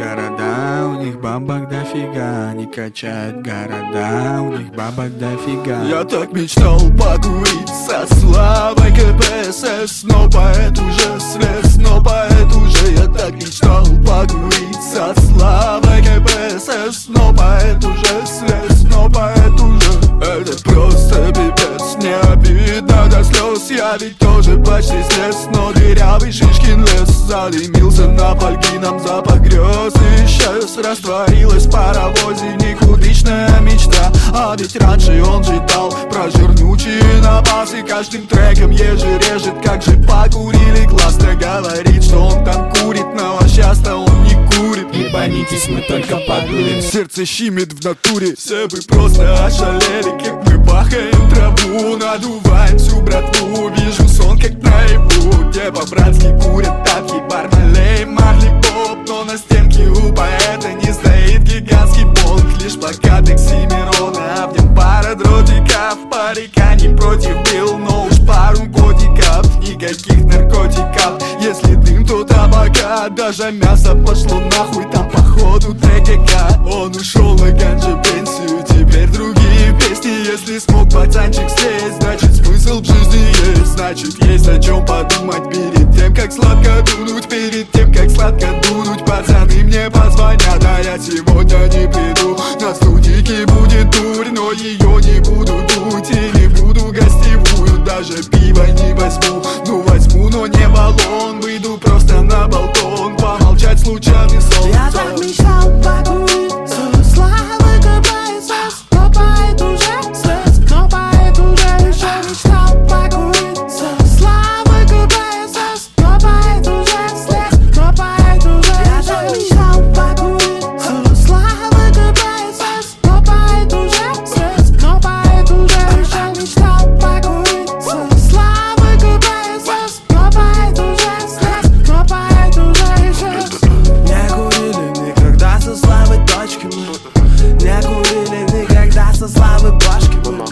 города У них бабок дофига Они качают города У них бабок дофига. Я так мечтал покурить со славой КПСС Но поэт уже слез, но поэт уже Я так мечтал покурить со славой КПСС Но поэт уже слез, до слез. Я ведь тоже почти слез, но дырявый Шишкин лес Задымился на фольги, нам запах грез Исчез, растворилась в паровозе Никудышная мечта. А ведь раньше он ждал про жирнючие напасы Каждым треком еже режет, как же покурили. Классно говорит, что он там курит Но сейчас-то он не курит. Ебанитесь, мы только подурим. Сердце щемит в натуре. Все бы просто ошалели, как мы бахаем траву Надуваем всю братву. Вижу сон, как наяву Где по-братски курят тапки Бар налеем Марли Поп. Но на стенке у поэта не стоит гигантский полк Лишь плакаты Оксимирона. А в нем пара дротиков Парика не против был, но уж пару котиков Никаких наркотиков. Если дым, то табака Даже мясо пошло нахуй. Там походу ТГК Он ушел на ганже пенсию если смог пацанчик сесть, значит смысл в жизни есть. Значит есть о чем подумать перед тем, как сладко дунуть Перед тем, как сладко дунуть Пацаны мне позвонят, а я сегодня не приду. На студике будет дурь, но ее не буду дуть. И не буду гостевую, даже пиво не возьму. Някой не ми как да са слави башки, но